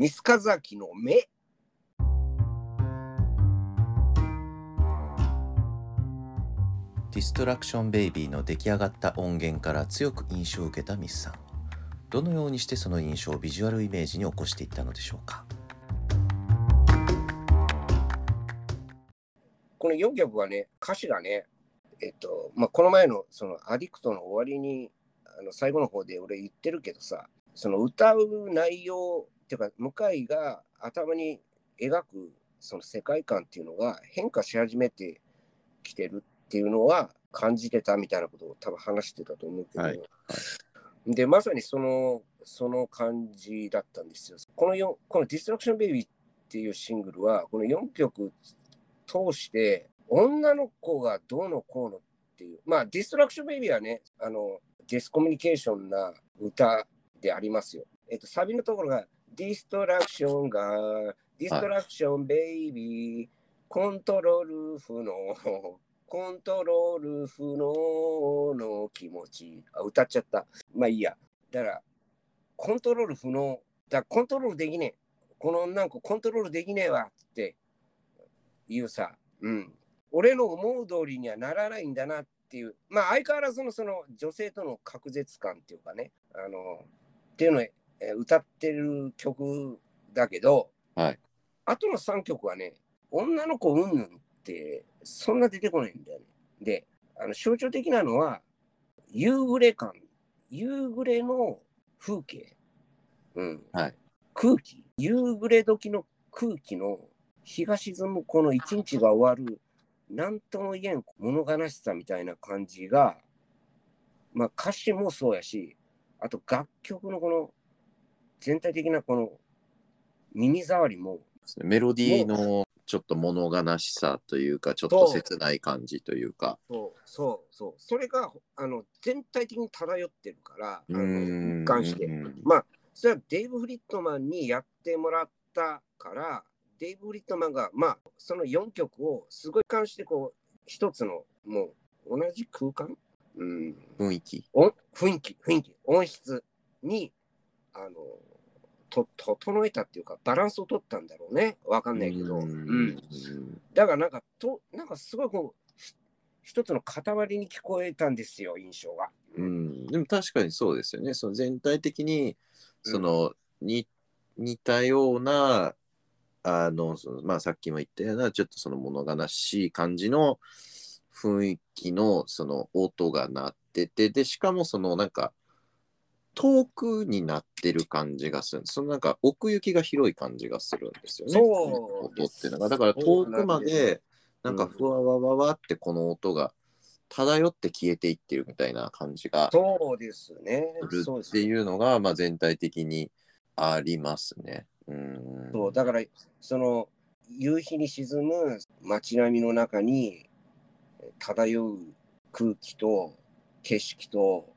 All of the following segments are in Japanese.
ミスカザキの目。ディストラクションベイビーの出来上がった音源から強く印象を受けたミスさん。どのようにしてその印象をビジュアルイメージに起こしていったのでしょうか？この4曲はね、歌詞がね、えっと、まあ、この前のそのアディクトの終わりに、あの最後の方で俺言ってるけどさ、その歌う内容っていうか、向井が頭に描くその世界観っていうのが変化し始めてきてるっていうのは感じてたみたいなことを多分話してたと思うけど、はいで、まさにその、その感じだったんですよ。この4、このディストラクションベイビーっていうシングルは、この4曲通して、女の子がどうのこうのっていう、まあ、 DESTRUCTION BABY はね、あの、ディスコミュニケーションな歌でありますよ。えっと、サビのところが、 DESTRUCTION が、 DESTRUCTION BABY、コントロール不能、コントロール不能の気持ち。あ、歌っちゃった。まあいいや。だから、コントロール不能。だコントロールできねえ。この女の子コントロールできねえわっていうさ、うん。俺の思う通りにはならないんだなっていう。まあ相変わらずのその女性との隔絶感っていうかね。あの、っていうのをえー歌ってる曲だけど、はい。あとの3曲はね、女の子うんぬんってそんな出てこないんだよね。で、あの象徴的なのは、夕暮れ感、夕暮れの風景、うん、はい。空気、夕暮れ時の空気の日が沈むこの一日が終わる、なんとも言えん物悲しさみたいな感じが、まあ歌詞もそうやし、あと楽曲のこの全体的なこの耳障りもメロディーのちょっと物悲しさというか、ちょっと切ない感じというか。そうそうそう。それがあの全体的に漂ってるから、一貫して。まあ、それはデイブ・フリットマンにやってもらったから、デイブ・フリットマンが、まあ、その4曲をすごい一貫して、こう、一つの、もう、同じ空間、うん、雰囲気。音雰囲気、雰囲気、音質に、あの、と整えたっていうか、バランスを取ったんだろうね。わかんないけど。ううんん。だからなんかと、なんかすごいこう、ひ一つの塊に聞こえたんですよ、印象が。うん、でも確かにそうですよね。その全体的にその、に似たようなあのまあさっきも言ったようなちょっとその物悲しい感じの雰囲気のその音が鳴っててでしかもそのなんか遠くになってる感じがするそのなんか奥行きが広い感じがするんですよね。そう音っていうのがだから遠くまでなんかふわわわわってこの音が漂って消えていってるみたいな感じがそうですね。するっていうのが、まあ、全体的にありますね。うん。そうだから、その夕日に沈む街並みの中に漂う空気と景色と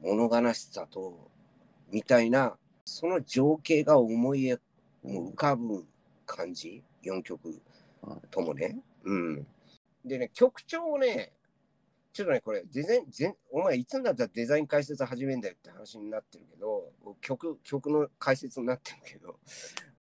物悲しさとみたいなその情景が思い浮かぶ感じ？4曲ともね。うん、でね曲調をねちょっとねこれデザイン全お前いつになったらデザイン解説始めんだよって話になってるけど曲曲の解説になってるけど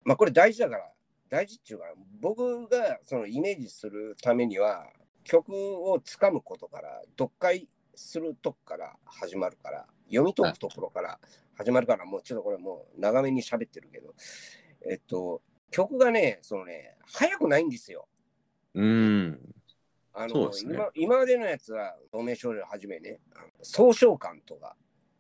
まあこれ大事だから大事っていうか僕がそのイメージするためには曲をつかむことから読解するとこから始まるから読み解くところから始まるからもうちょっとこれもう長めに喋ってるけどえっと曲がねそのね早くないんですよ。うん。あの、そうですね今今までのやつは、透明少女はじめね、総称感とか、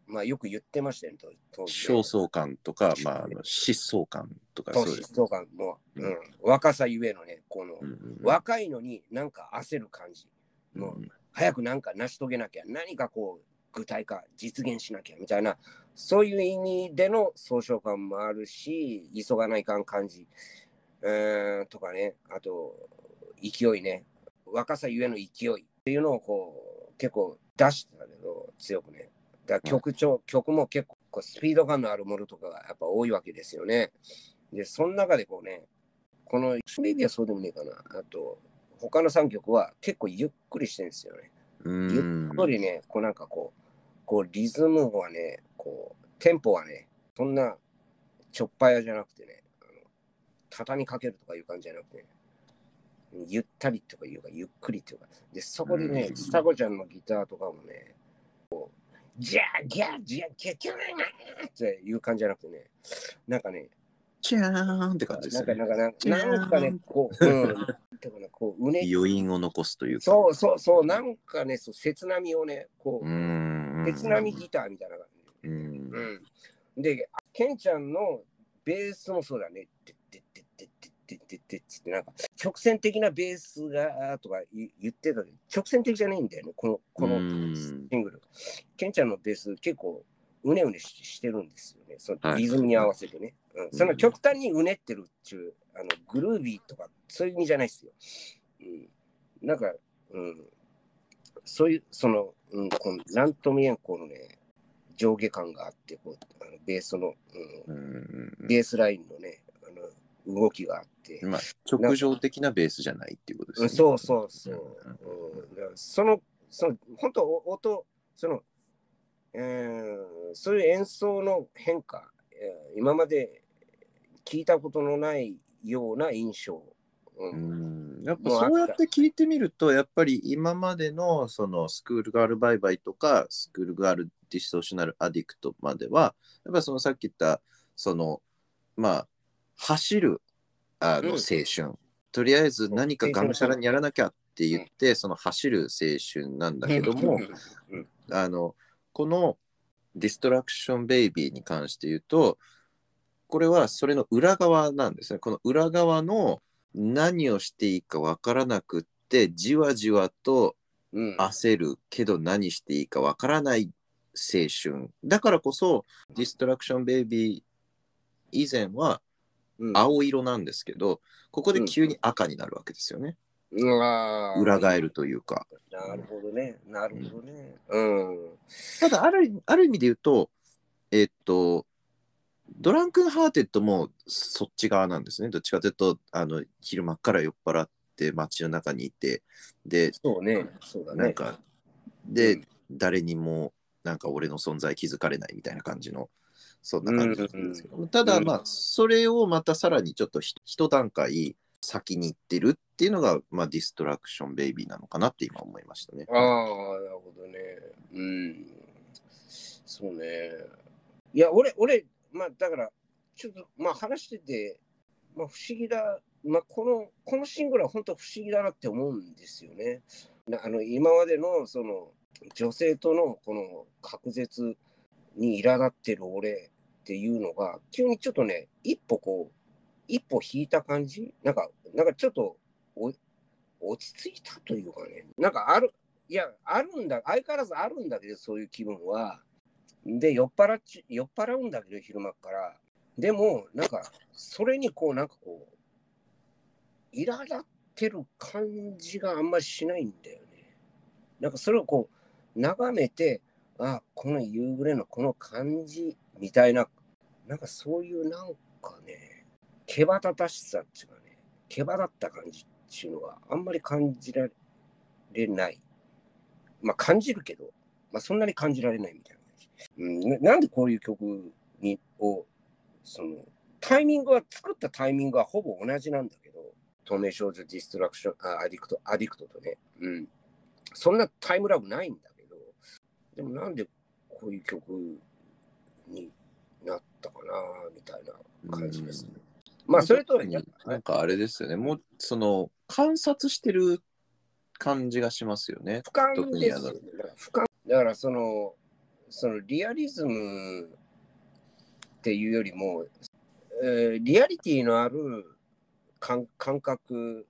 まあよく言ってましたよね、当当時ね焦燥感とか、まあ、あの疾走感とかそうです。疾走感も、うんうん、若さゆえのね、この、うんうん若いのになんか焦る感じ。うん早くなんか成し遂げなきゃ、何かこう、具体化、実現しなきゃみたいな、そういう意味での総称感もあるし、急がないかん感じ、うーん、とかね、あと、勢いね、若さゆえの勢いっていうのをこう、結構出してたけど、強くね。だから曲調、曲も結構スピード感のあるものとかがやっぱ多いわけですよね。で、その中でこうね、このメディはそうでもねえかな。あと、他の3曲は結構ゆっくりしてるんですよね。うんゆっくりね、こうなんかこう、こうリズムはね、こう、テンポはね、そんなちょっぱやじゃなくてね、あの畳みかけるとかいう感じじゃなくて、ゆったりとかいうか、ゆっくりというか、で、そこでねう、んスタコちゃんのギターとかもね、こうギャーギャーギャーギャーギャーっていう感じじゃなくてね、なんかね、チャーンって感じですなんか、よね。なんか、なんかなんかね、こう、うん、だからこう、うね、余韻を残すというか。そうそうそう、なんかね、そう、切なみをね、こうう、ん。切なみギターみたいな感じ。うん。うん。で、ケンちゃんのベースもそうだね。てってってってってってってってってなんか直線的なベースがとか言言ってたけど、直線的じゃないんだよね、このこのうんシングル。ケンちゃんのベース結構うねうねししてるんですよね。そのはいリズムに合わせてね。うん、その極端にうねってるっていう、あのグルービーとかそういう意味じゃないですよ。うん、なんか、うん、そういう、その、うん、このなんとも言えんこのね、上下感があってこうあのベースの、うん。うんベースラインのねあの動きがあって、まあ、直情的なベースじゃないっていうことですね。うんそうそうそう、うんうんそのその本当お音その、えーそういう演奏の変化、えー今まで聞いたことのないような印象、ううん。んやっぱそうやって聞いてみると、やっぱり今までのそのスクールガールバイバイとか、スクールガールディストーショナルアディクトまでは、やっぱそのさっき言った、その、まあ、走るあのうん。青春、とりあえず何かがむしゃらにやらなきゃって言って、その走る青春なんだけども、うん。あのこのディストラクションベイビーに関して言うとこれはそれの裏側なんですね。この裏側の何をしていいかわからなくってじわじわとうん。焦るけど何していいかわからない青春。だからこそディストラクションベイビー以前はうん。青色なんですけどここで急に赤になるわけですよね、うんあー。裏返るというか。なるほどね。なるほどね。うん。ただあるある意味で言うと、えっと、 Drunken Hearted もそっち側なんですね。どっちかというと、あの昼間っから酔っ払って街の中にいて、で、そうねそうだねなんか、で、うん誰にもなんか俺の存在気づかれないみたいな感じの、そんな感じなんですけど、ただうんまあ、それをまたさらにちょっとひ一段階先に行ってるっていうのが、まあ、ディストラクションベイビーなのかなって今思いましたね。ああ、なるほどね。うん。そうね。いや、俺、俺、まあ、だから、ちょっと、まあ、話してて、まあ、不思議だ。まあ、この、このシングルは本当不思議だなって思うんですよね。あの、今までの、その、女性との、この、隔絶に苛立ってる俺っていうのが、急にちょっとね、一歩こう、一歩引いた感じ？なんか、なんかちょっと、落ち着いたというかね、なんかある、いや、あるんだ、相変わらずあるんだけど、そういう気分は。で、酔っ払っち酔っ払うんだけど、昼間から。でも、なんか、それにこう、なんかこう、苛立ってる感じがあんまりしないんだよね。なんかそれをこう、眺めて、あ、この夕暮れのこの感じみたいな、なんかそういうなんかね、けばたたしさっていうかね、けばだった感じっていうのはあんまり感じられない。まあ感じるけど、まあそんなに感じられないみたいな。うん、ななんでこういう曲にを、その、タイミングは、作ったタイミングはほぼ同じなんだけど、透明少女ディストラクション、あアディクト、アディクトとね、うん。そんなタイムラグないんだけど、でもなんでこういう曲になったかな、みたいな感じですね。まあそれとはなんかあれですよね、もうその観察してる感じがしますよね。俯瞰ですよね。だからその、そのリアリズムっていうよりも、えーリアリティのある感感覚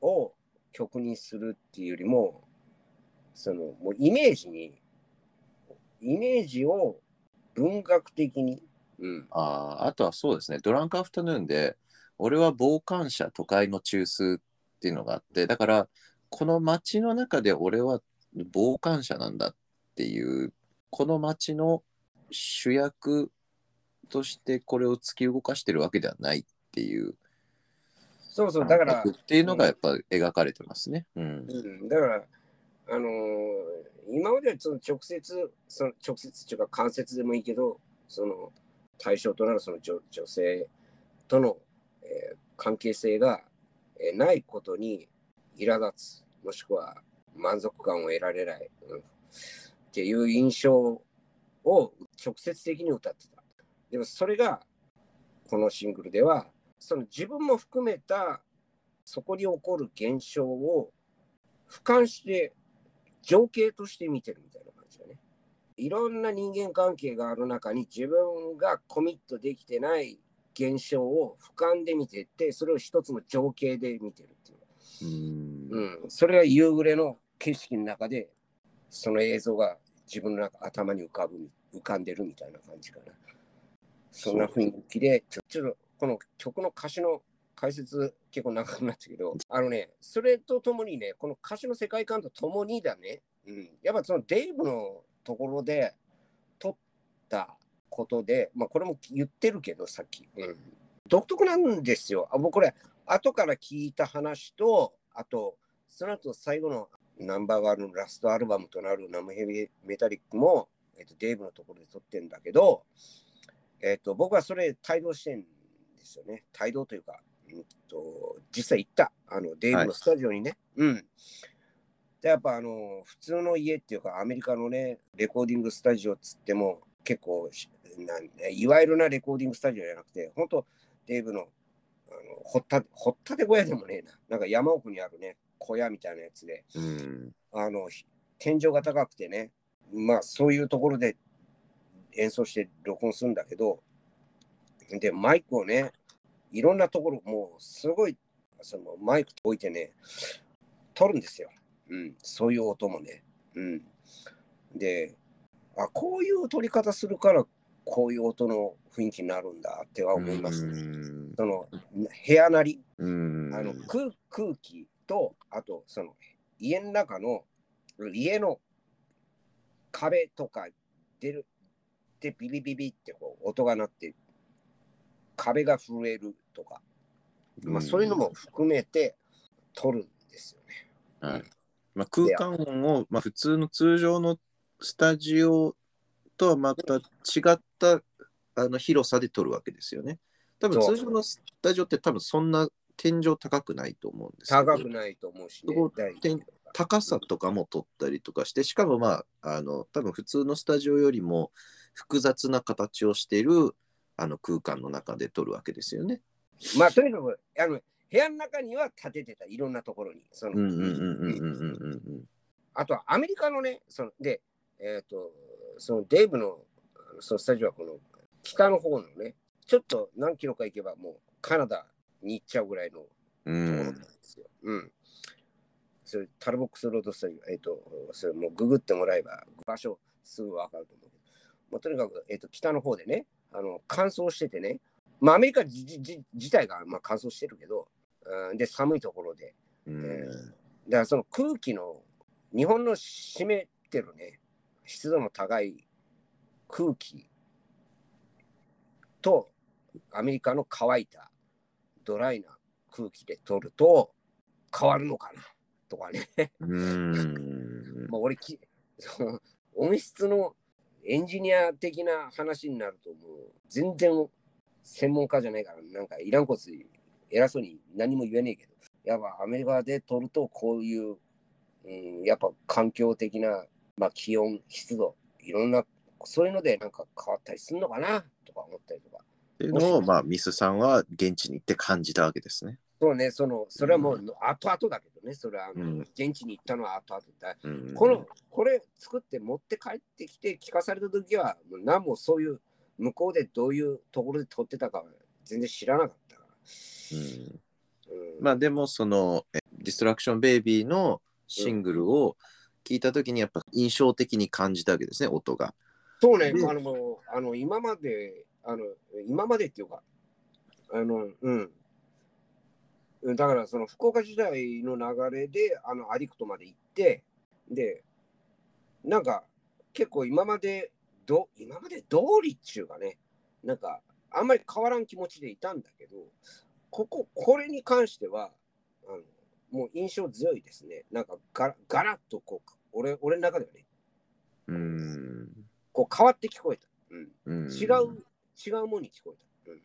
を曲にするっていうよりも、そのもうイメージに、イメージを文学的に、うん、ああとはそうですね、ドランクアフタヌーンで、俺は傍観者都会の中枢っていうのがあって、だから、この街の中で俺は傍観者なんだっていう、この街の主役としてこれを突き動かしてるわけではないっていうそうそう、だから、っていうのがやっぱ描かれてますね。うん。うん、だから、あのー今まではその直接、その直接っていうか間接でもいいけど、その対象となるその女女性との、ええー関係性が、えーないことに苛立つ、もしくは満足感を得られない、うんっていう印象を直接的に歌ってた。でもそれがこのシングルではその自分も含めたそこに起こる現象を俯瞰して情景として見てるみたいな感じだね。いろんな人間関係がある中に自分がコミットできてない現象を俯瞰で見てってそれを一つの情景で見てるっていう。うんうん、それが夕暮れの景色の中でその映像が自分の中頭に浮かぶ浮かんでるみたいな感じかな。そんな雰囲気でちょちょっとこの曲の歌詞の解説結構長くなったけど あのねそれとともにねこの歌詞の世界観とともにだね、うん、やっぱそのデイブのところで撮ったことでまあこれも言ってるけどさっき、うん、独特なんですよ。あ僕これ後から聞いた話と、あと、その後最後のナンバーワンのラストアルバムとなるナムヘビメタリックも、えっと、デーブのところで撮ってんだけど、えっと、僕はそれ帯同してんですよね。帯同というか、うんと、実際行った、あのデーブのスタジオにね。うん。で、やっぱあの、普通の家っていうか、アメリカのね、レコーディングスタジオっつっても、結構しなんいわゆるなレコーディングスタジオじゃなくて、本当デーブのあの掘った掘ったて小屋でもねえな。なんか山奥にあるね、小屋みたいなやつで、うんあのひ天井が高くてね、まあそういうところで演奏して録音するんだけど、で、マイクをね、いろんなところ、もうすごい、そのマイク置いてね、撮るんですよ。うん、そういう音もね。うん。で、あ、こういう撮り方するから、こういう音の雰囲気になるんだっては思いますね。うんその部屋なり、うんあの空空気と、あとその家の中の家の壁とか出るでビビビビってこう音が鳴って壁が震えるとか、まあ、そういうのも含めて撮るんですよね。はいまあ、空間音を、まあ、普通の通常のスタジオとはまた違ったあの広さで撮るわけですよね。多分通常のスタジオって多分そんな天井高くないと思うんですけど高くないと思うし、ねそこ、大天高さとかも撮ったりとかしてしかもまああの多分普通のスタジオよりも複雑な形をしているあの空間の中で撮るわけですよね。まあとにかくあの部屋の中には建ててたいろんなところに。そのあとはアメリカのね、そので、えっ、と、そのデーブのそのスタジオはこの北の方のね、ちょっと何キロか行けばもうカナダに行っちゃうぐらいのとこうろなんんですよ。うん。それタルボックスロードスタジオ、えっ、と、それもうググってもらえば場所すぐわかると思うけど、まあ、とにかく、えっ、と、北の方でね、あの乾燥しててね、まあアメリカ自体がまあ乾燥してるけど、うん、で、寒いところで、うんえだからその空気の日本の湿ってるね湿度の高い空気とアメリカの乾いたドライな空気で取ると変わるのかなとかね。うん。まあ俺き その音質のエンジニア的な話になるともう全然専門家じゃないからなんかいらんこつ偉そうに何も言えねえけど。やっぱアメリカで撮るとこういう、うん、やっぱ環境的な、まあ、気温湿度いろんなそういうのでなんか変わったりするのかなとか思ったりとかっていうのを、まあ、ミスさんは現地に行って感じたわけですね。そうねそのそれはもう後々だけどねそれはあのうん現地に行ったのは後々だうんこの、これ作って持って帰ってきて聞かされた時は、もう何もそういう、向こうでどういうところで撮ってたかは全然知らなかったから。うんうん、まあでもそのえディストラクションベイビーのシングルを聞いた時にやっぱ印象的に感じたわけですね音が。そうね、であのあの今まで、あの今までっていうか、あの、うん。うんだからその福岡時代の流れであのアディクトまで行って、で、なんか結構今までど、今まで通りっちゅうかね、なんかあんまり変わらん気持ちでいたんだけど、ここ、これに関しては、あのもう印象強いですね。なんかガガラッとこう、俺俺の中ではね、うんこう変わって聞こえた。うんうん違う、違うものに聞こえた。うん、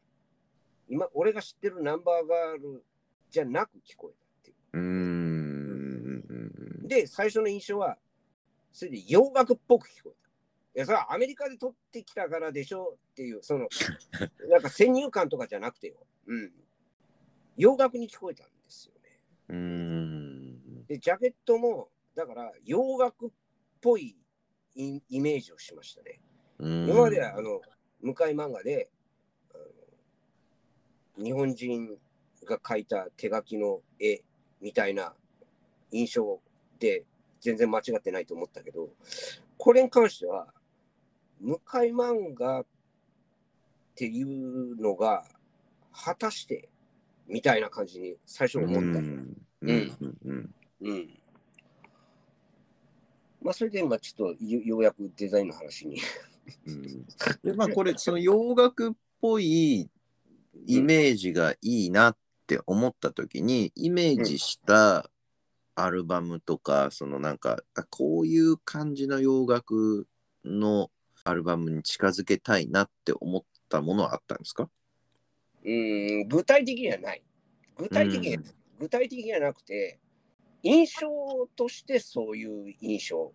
今、俺が知ってるナンバーガールじゃなく聞こえたっていう。う。で、最初の印象は、それで洋楽っぽく聞こえた。いや、それはアメリカで撮ってきたからでしょっていう、その、なんか先入観とかじゃなくてよ。うん。洋楽に聞こえたんですよね。うーん。で、ジャケットも、だから洋楽っぽいイイメージをしましたね。うん今まではあの向井漫画で日本人が描いた手書きの絵みたいな印象で全然間違ってないと思ったけどこれに関しては向井漫画っていうのが果たしてみたいな感じに最初思った。うんうんうんうんうん。まあそれで今ちょっとよようやくデザインの話に。うんでまあこれその洋楽っぽいイメージがいいなって思った時にイメージしたアルバムとかそのなんかあこういう感じの洋楽のアルバムに近づけたいなって思ったものはあったんですか？うん、具体的にはない。具体的に、うん具体的にはなくて、印象としてそういう印象、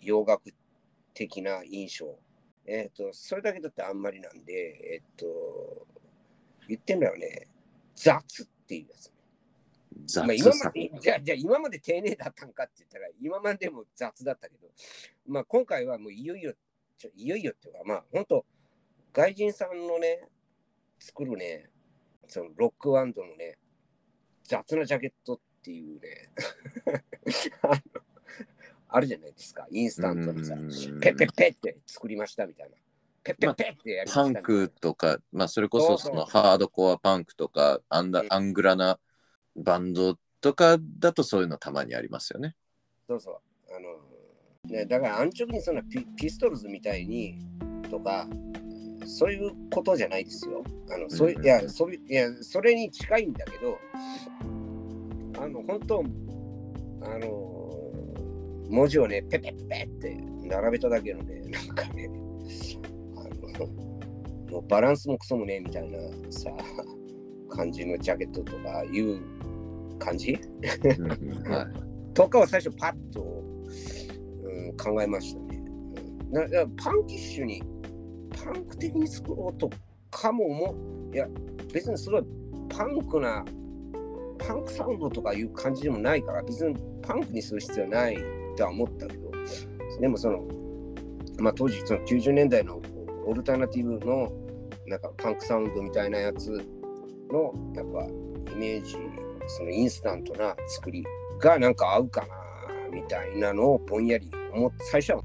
洋楽的な印象。えっ、と、それだけだってあんまりなんで、えっ、と、言ってんだよね、雑っていうやつ。まあ、雑さ今までじゃあじゃあ今まで丁寧だったんかって言ったら今までも雑だったけど、まあ、今回はもういよいよちょいよいよっていうかまあ本当外人さんのね作るねそのロックバンドのね雑なジャケットっていうね。あ のあるじゃないですか。インスタントでさうん。ペッペッペッって作りましたみたいな。ペッペッペッってやりましたパンみたいな。クとか、まあ、それこそそのハードコアパンクとかアンダうんアングラなバンドとかだとそういうのたまにありますよね。そうそう。あの、ね、だから安直にそんなピピストルズみたいにとか、そういうことじゃないですよ。あの、そういうんいや、そういういや、それに近いんだけど、あの、本当あの、文字をね、ペペッペって並べただけのね、なんかね、あの、もうバランスもクソもね、みたいなさ、感じのジャケットとかいう感じ？はい。とかは最初パッと、うん、考えましたね。うん、なパンキッシュにパンク的に作ろうとかも思う。いや別にすごいパンクなパンクサウンドとかいう感じでもないから別にパンクにする必要ないとは思ったけどでもそのまあ当時その90年代のオルタナティブのなんかパンクサウンドみたいなやつのやっぱイメージそのインスタントな作りがなんか合うかなみたいなのをぼんやり思って最初は